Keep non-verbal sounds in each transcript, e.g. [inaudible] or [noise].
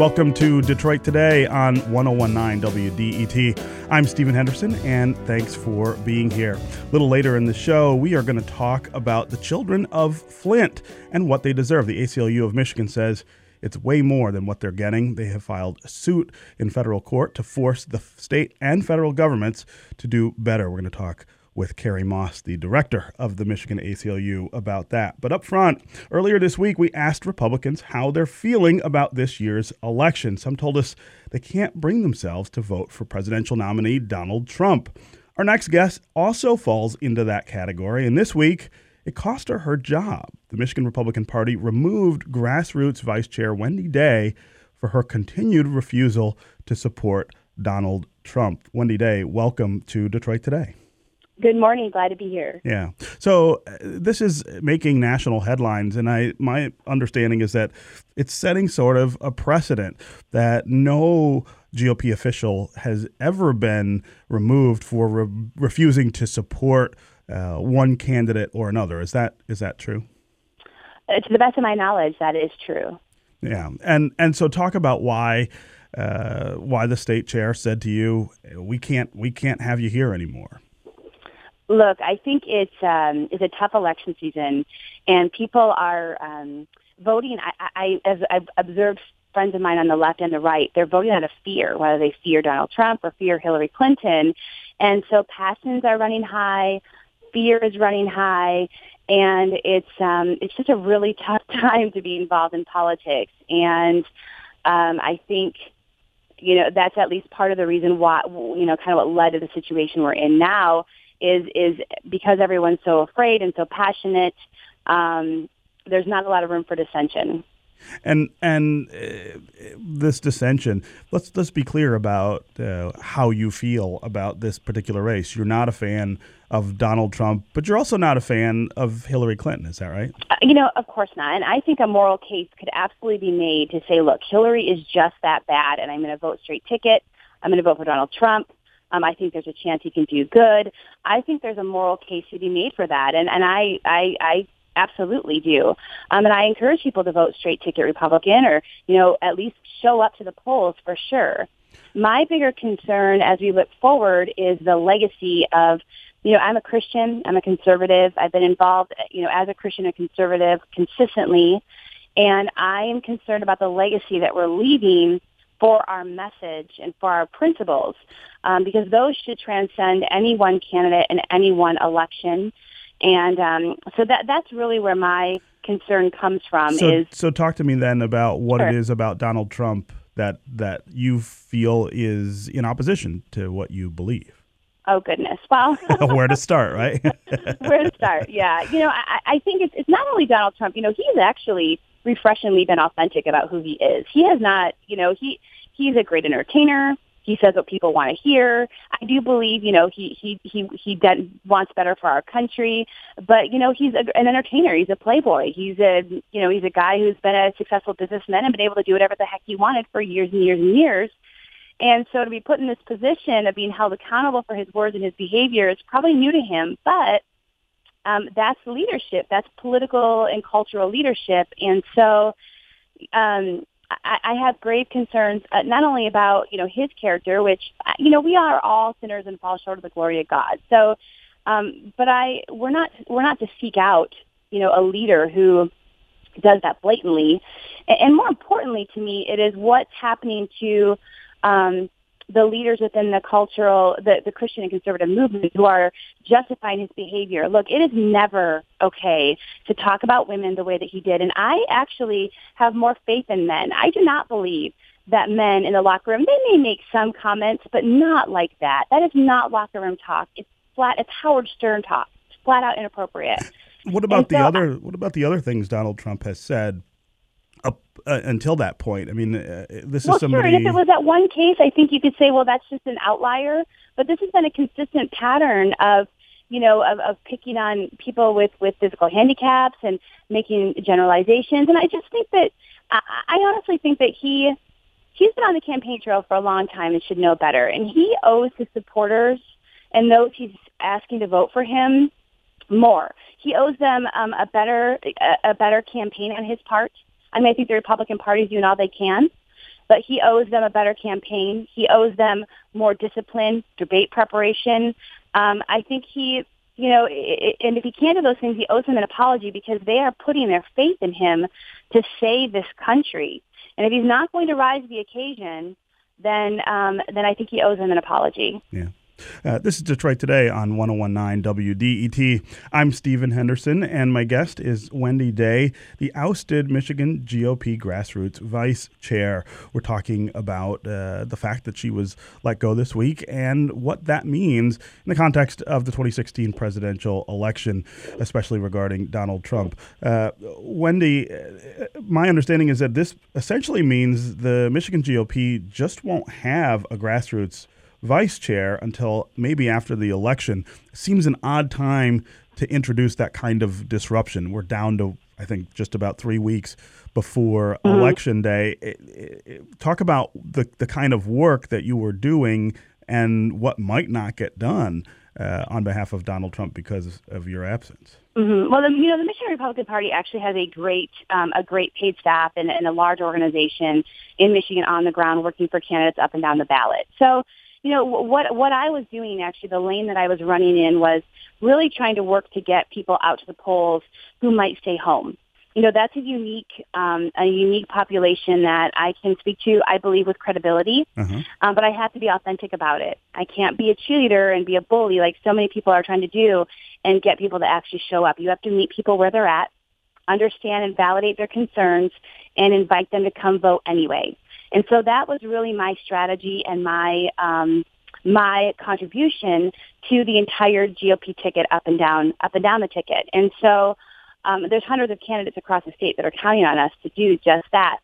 Welcome to Detroit Today on 1019 WDET. I'm Stephen Henderson, and thanks for being here. A little later in the show, we are going to talk about the children of Flint and what they deserve. The ACLU of Michigan says it's way more than what they're getting. They have filed a suit in federal court to force the state and federal governments to do better. We're going to talk with Kary Moss, the director of the Michigan ACLU, about that. But up front, earlier this week, we asked Republicans how they're feeling about this year's election. Some told us they can't bring themselves to vote for presidential nominee Donald Trump. Our next guest also falls into that category, and this week, it cost her her job. The Michigan Republican Party removed grassroots Vice Chair Wendy Day for her continued refusal to support Donald Trump. Wendy Day, welcome to Detroit Today. Good morning. Glad to be here. Yeah. So uh, this is making national headlines, and I my understanding is that it's setting sort of a precedent that no GOP official has ever been removed for re- refusing to support uh, one candidate or another. Is that is that true? Uh, to the best of my knowledge, that is true. Yeah, and and so talk about why uh, why the state chair said to you, we can't we can't have you here anymore. Look, I think it's um, it's a tough election season, and people are um, voting. I, I, as I've observed friends of mine on the left and the right, they're voting out of fear, whether they fear Donald Trump or fear Hillary Clinton, and so passions are running high, fear is running high, and it's um, it's just a really [laughs] tough time to be involved in politics. And um, I think you know that's at least part of the reason why you know kind of what led to the situation we're in now is is because everyone's so afraid and so passionate. Um, there's not a lot of room for dissension. And and uh, this dissension, let's let's be clear about uh, how you feel about this particular race. You're not a fan of Donald Trump, but you're also not a fan of Hillary Clinton. Is that right? Uh, you know, of course not. And I think a moral case could absolutely be made to say, look, Hillary is just that bad, and I'm going to vote straight ticket. I'm going to vote for Donald Trump. Um, I think there's a chance he can do good. I think there's a moral case to be made for that, and and I I, I absolutely do. Um, and I encourage people to vote straight ticket Republican, or you know at least show up to the polls for sure. My bigger concern as we look forward is the legacy of you know, I'm a Christian. I'm a conservative. I've been involved, you know, as a Christian and conservative consistently. And I am concerned about the legacy that we're leaving for our message and for our principles, um, because those should transcend any one candidate and any one election. And um, so that that's really where my concern comes from. So, is so talk to me then about what Sure. it is about Donald Trump that that you feel is in opposition to what you believe. oh goodness, well. [laughs] [laughs] Where to start, right? [laughs] Where to start? Yeah, you know, I, I think it's it's not only Donald Trump. You know, he's actually refreshingly been authentic about who he is. He has not, you know, he he's a great entertainer. He says what people want to hear. I do believe, you know, he he he he de- wants better for our country. But you know, he's a, an entertainer. He's a playboy. He's a you know, he's a guy who's been a successful businessman and been able to do whatever the heck he wanted for years and years and years. And so to be put in this position of being held accountable for his words and his behavior is probably new to him, but um, that's leadership. That's political and cultural leadership. And so um, I, I have grave concerns, uh, not only about, you know, his character, which, uh, you know, we are all sinners and fall short of the glory of God. So, um, but I, we're not, we're not to seek out, you know, a leader who does that blatantly. And, and more importantly to me, it is what's happening to um, the leaders within the cultural, the, the Christian and conservative movement who are justifying his behavior. Look, it is never okay to talk about women the way that he did. And I actually have more faith in men. I do not believe that men in the locker room, they may make some comments, but not like that. That is not locker room talk. It's flat, it's Howard Stern talk. It's flat out inappropriate. What about And the so other? What about the other things Donald Trump has said up uh, until that point? I mean, uh, this well, is somebody. sure. And if it was that one case, I think you could say, well, that's just an outlier. But this has been a consistent pattern of, you know, of, of picking on people with with physical handicaps and making generalizations. And I just think that I, I honestly think that he he's been on the campaign trail for a long time and should know better. And he owes his supporters and those he's asking to vote for him more. He owes them um, a better a, a better campaign on his part. I mean, I think the Republican Party is doing all they can. but he owes them a better campaign. He owes them more discipline, debate preparation. Um, I think he, you know, and if he can't do those things, he owes them an apology because they are putting their faith in him to save this country. And if he's not going to rise to the occasion, then um, then I think he owes them an apology. Yeah. Uh, this is Detroit Today on 1019 WDET. I'm Stephen Henderson, and my guest is Wendy Day, the ousted Michigan GOP grassroots vice chair. We're talking about uh, the fact that she was let go this week and what that means in the context of the 2016 presidential election, especially regarding Donald Trump. Uh, Wendy, uh, my understanding is that this essentially means the Michigan GOP just won't have a grassroots vice chair until maybe after the election. Seems an odd time to introduce that kind of disruption. We're down to, I think, just about three weeks before mm-hmm. election day. It, it, it, talk about the, the kind of work that you were doing and what might not get done uh, on behalf of Donald Trump because of your absence. Mm-hmm. Well, the, you know, the Michigan Republican Party actually has a great, um, a great paid staff and, and a large organization in Michigan on the ground working for candidates up and down the ballot. So you know what what I was doing actually the lane that I was running in was really trying to work to get people out to the polls who might stay home. You know that's a unique um, a unique population that I can speak to. I believe with credibility, uh-huh. um, but I have to be authentic about it. I can't be a cheerleader and be a bully like so many people are trying to do and get people to actually show up. You have to meet people where they're at, understand and validate their concerns, and invite them to come vote anyway. And so that was really my strategy and my um, my contribution to the entire GOP ticket up and down up and down the ticket. And so um, there's hundreds of candidates across the state that are counting on us to do just that.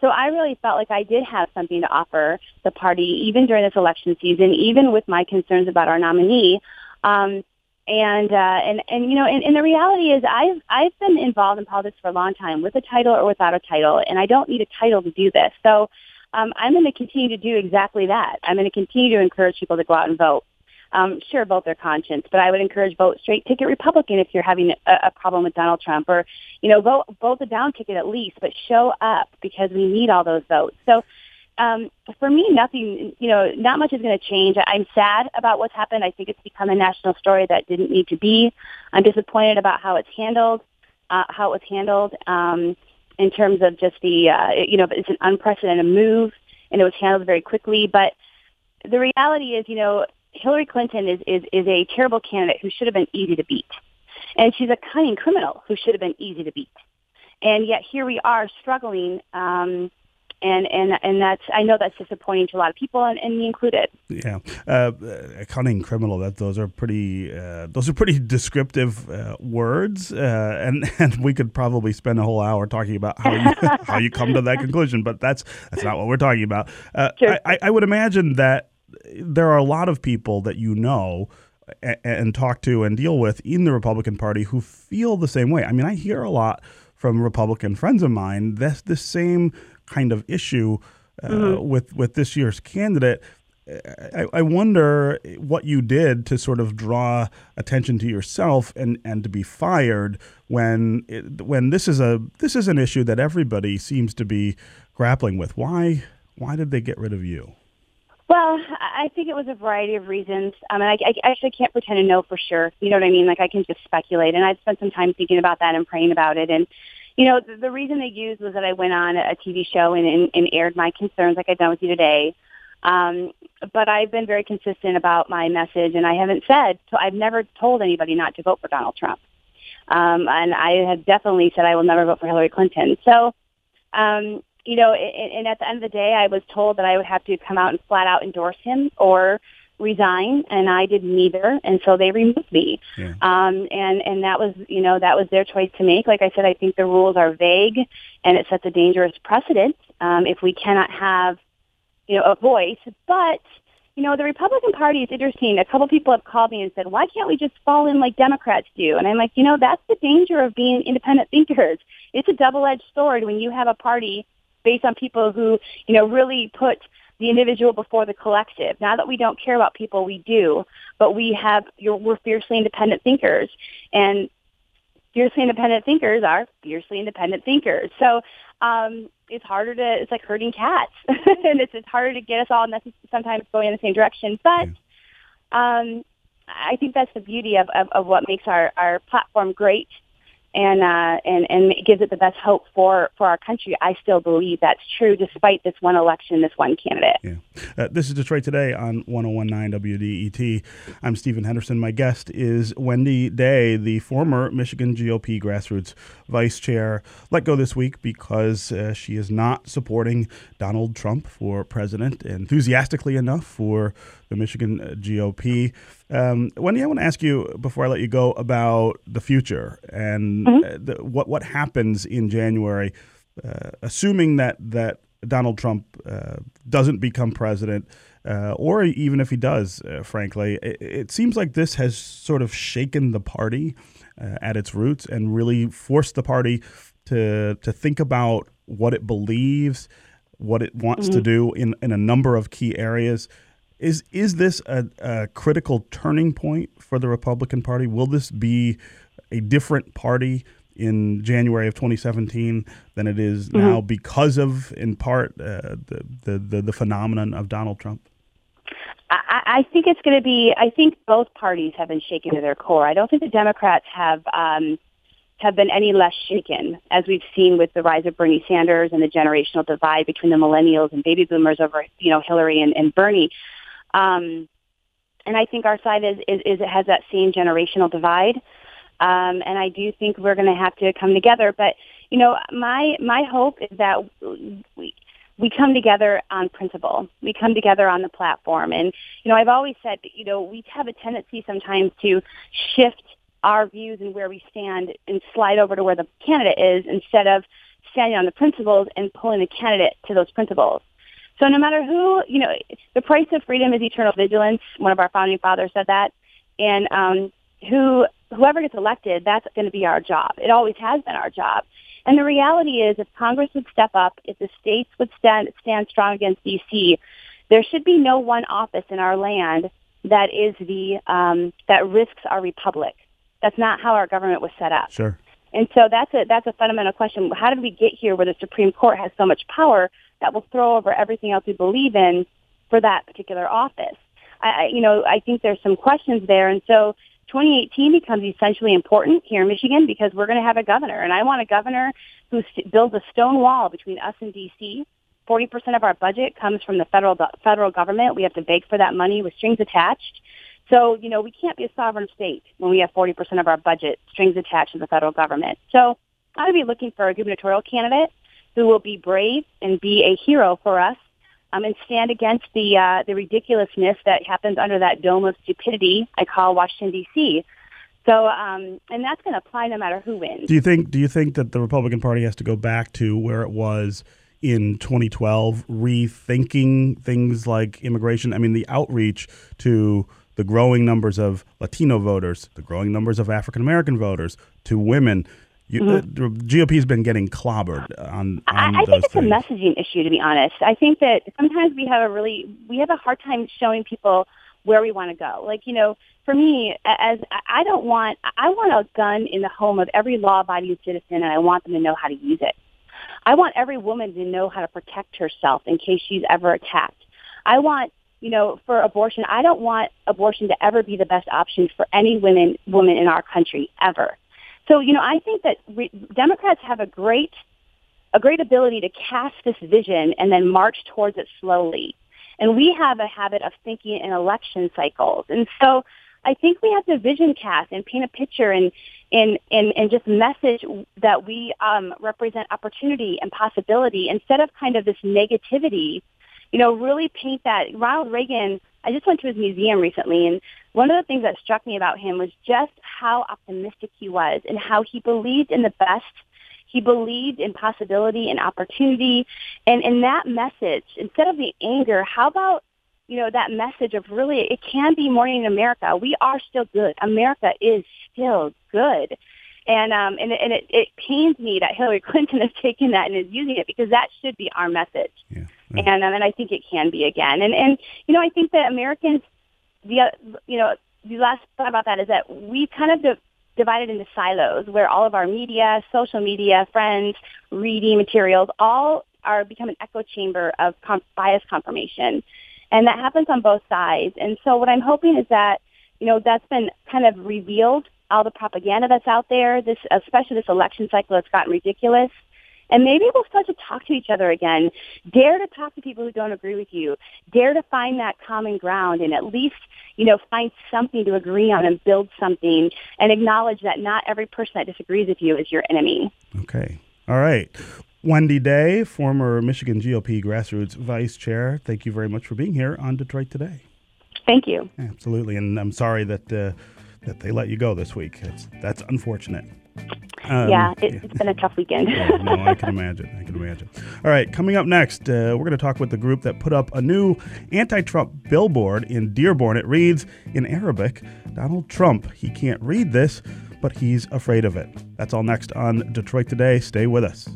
So I really felt like I did have something to offer the party, even during this election season, even with my concerns about our nominee. Um, and uh, and and you know, and, and the reality is, I've I've been involved in politics for a long time, with a title or without a title, and I don't need a title to do this. So um, I'm going to continue to do exactly that. I'm going to continue to encourage people to go out and vote. Um, sure, vote their conscience, but I would encourage vote straight ticket Republican if you're having a, a problem with Donald Trump, or you know, vote vote the down ticket at least, but show up because we need all those votes. So. Um, for me, nothing, you know, not much is going to change. I'm sad about what's happened. I think it's become a national story that didn't need to be. I'm disappointed about how it's handled, uh, how it was handled. Um, in terms of just the, uh, you know, it's an unprecedented move and it was handled very quickly. But the reality is, you know, Hillary Clinton is, is, is a terrible candidate who should have been easy to beat. And she's a cunning criminal who should have been easy to beat. And yet here we are struggling um, and and and that's I know that's disappointing to a lot of people, and, and me included. Yeah, uh, a cunning criminal. That those are pretty uh, those are pretty [laughs] descriptive uh, words, uh, and [laughs] and we could probably spend a whole hour talking about how you [laughs] how you come to that conclusion. But that's that's not what we're talking about. Uh, sure. I, I would imagine that there are a lot of people that you know and talk to and deal with in the Republican Party who feel the same way. I mean, I hear a lot from Republican friends of mine. That's the same kind of issue uh, mm-hmm. with with this year's candidate. I, I, wonder what you did to sort of draw attention to yourself and, and to be fired when it, when this is a this is an issue that everybody seems to be grappling with. Why why did they get rid of you? Well, I think it was a variety of reasons. I mean, I, I actually can't pretend to know for sure. You know what I mean? Like I can just speculate, and I've spent some time thinking about that and praying about it. And you know, the, the reason they used was that I went on a TV show and, and, and aired my concerns like I've done with you today. Um, but I've been very consistent about my message, and I haven't said so. I've never told anybody not to vote for Donald Trump, um, and I have definitely said I will never vote for Hillary Clinton. So, um, you know, and, and at the end of the day, I was told that I would have to come out and flat out endorse him, or resign and I didn't neither and so they removed me. Yeah. Um and and that was, you know, that was their choice to make. Like I said, I think the rules are vague and it sets a dangerous precedent um if we cannot have you know a voice, but you know, the Republican Party is interesting. A couple people have called me and said, "Why can't we just fall in like Democrats do?" And I'm like, you know, that's the danger of being independent thinkers. It's a double-edged sword when you have a party based on people who, you know, really put the individual before the collective. Now that we don't care about people, we do, but we have you're, we're fiercely independent thinkers, and fiercely independent thinkers are fiercely independent thinkers. So, um, it's harder to it's like herding cats, [laughs] and it's it's harder to get us all sometimes going in the same direction. But um, I think that's the beauty of, of, of what makes our, our platform great and uh, and and gives it the best hope for for our country. I still believe that's true, despite this one election, this one candidate. Yeah. Uh, this is Detroit Today on 1019 WDET. I'm Stephen Henderson. My guest is Wendy Day, the former Michigan GOP grassroots vice chair, let go this week because uh, she is not supporting Donald Trump for president enthusiastically enough for the Michigan uh, GOP. Um, Wendy, I want to ask you before I let you go about the future and mm-hmm. Uh, the, what what happens in January, uh, assuming that that Donald Trump uh, doesn't become president. Uh, or even if he does, uh, frankly, it, it, seems like this has sort of shaken the party uh, at its roots and really forced the party to to think about what it believes, what it wants mm-hmm. to do in, in a number of key areas. Is is this a, a, critical turning point for the Republican Party? Will this be a different party in January of 2017 than it is mm-hmm. now because of, in part, uh, the, the, the the phenomenon of Donald Trump? I, I think it's going to be. I think both parties have been shaken to their core. I don't think the Democrats have um, have been any less shaken, as we've seen with the rise of Bernie Sanders and the generational divide between the millennials and baby boomers over, you know, Hillary and, and Bernie. Um, and I think our side is, is, is it has that same generational divide. Um, and I do think we're going to have to come together. But you know, my my hope is that we we come together on principle. We come together on the platform. And, you know, I've always said, you know, we have a tendency sometimes to shift our views and where we stand and slide over to where the candidate is instead of standing on the principles and pulling the candidate to those principles. So no matter who, you know, the price of freedom is eternal vigilance. One of our founding fathers said that. And um, who whoever gets elected, that's going to be our job. It always has been our job. And the reality is, if Congress would step up, if the states would stand stand strong against D.C., there should be no one office in our land that is the um, that risks our republic. That's not how our government was set up. Sure. And so that's a that's a fundamental question. How did we get here where the Supreme Court has so much power that will throw over everything else we believe in for that particular office? I, you know, I think there's some questions there, and so 2018 becomes essentially important here in Michigan because we're going to have a governor, and I want a governor who builds a stone wall between us and D.C. 40% of our budget comes from the federal federal government. We have to beg for that money with strings attached. So, you know, we can't be a sovereign state when we have 40% of our budget strings attached to the federal government. So I would be looking for a gubernatorial candidate who will be brave and be a hero for us um, and stand against the uh, the ridiculousness that happens under that dome of stupidity I call Washington D.C. So, um, and that's going to apply no matter who wins. Do you think? Do you think that the Republican Party has to go back to where it was in 2012, rethinking things like immigration? I mean, the outreach to the growing numbers of Latino voters, the growing numbers of African American voters, to women. You, mm-hmm. the GOP has been getting clobbered on. on I, I think it's things. a messaging issue, to be honest. I think that sometimes we have a really we have a hard time showing people where we want to go. Like you know, for me, as I don't want I want a gun in the home of every law-abiding citizen, and I want them to know how to use it. I want every woman to know how to protect herself in case she's ever attacked. I want you know, for abortion, I don't want abortion to ever be the best option for any women woman in our country ever. So, you know, I think that re- Democrats have a great a great ability to cast this vision and then march towards it slowly. And we have a habit of thinking in election cycles. And so I think we have to vision cast and paint a picture and and and, and just message that we um, represent opportunity and possibility instead of kind of this negativity. You know, really paint that. Ronald Reagan. I just went to his museum recently, and one of the things that struck me about him was just how optimistic he was and how he believed in the best. He believed in possibility and opportunity. And in that message, instead of the anger, how about, you know, that message of really, it can be morning in America. We are still good. America is still good. And um and, and it, it pains me that Hillary [laughs] Clinton has taken that and is using it because that should be our message. Yeah. And um, and I think it can be again. And and you know I think that Americans the you know the last thought about that is that we kind of di- divided into silos where all of our media, social media, friends, reading materials all are become an echo chamber of com- bias confirmation, and that happens on both sides. And so, what I'm hoping is that you know that's been kind of revealed all the propaganda that's out there. This, especially this election cycle, has gotten ridiculous. And maybe we'll start to talk to each other again. Dare to talk to people who don't agree with you. Dare to find that common ground and at least, you know, find something to agree on and build something and acknowledge that not every person that disagrees with you is your enemy. Okay. All right. Wendy Day, former Michigan GOP grassroots vice chair, thank you very much for being here on Detroit Today. Thank you. Absolutely. And I'm sorry that uh, that they let you go this week. It's, that's unfortunate. Um, yeah, it, has been a tough weekend. [laughs] yeah, no, I can imagine. I can imagine. All right, coming up next, uh, we're going to talk with the group that put up a new anti-Trump billboard in Dearborn. It reads in Arabic, "Donald Trump. He can't read this, but he's afraid of it." That's all next on Detroit Today. Stay with us.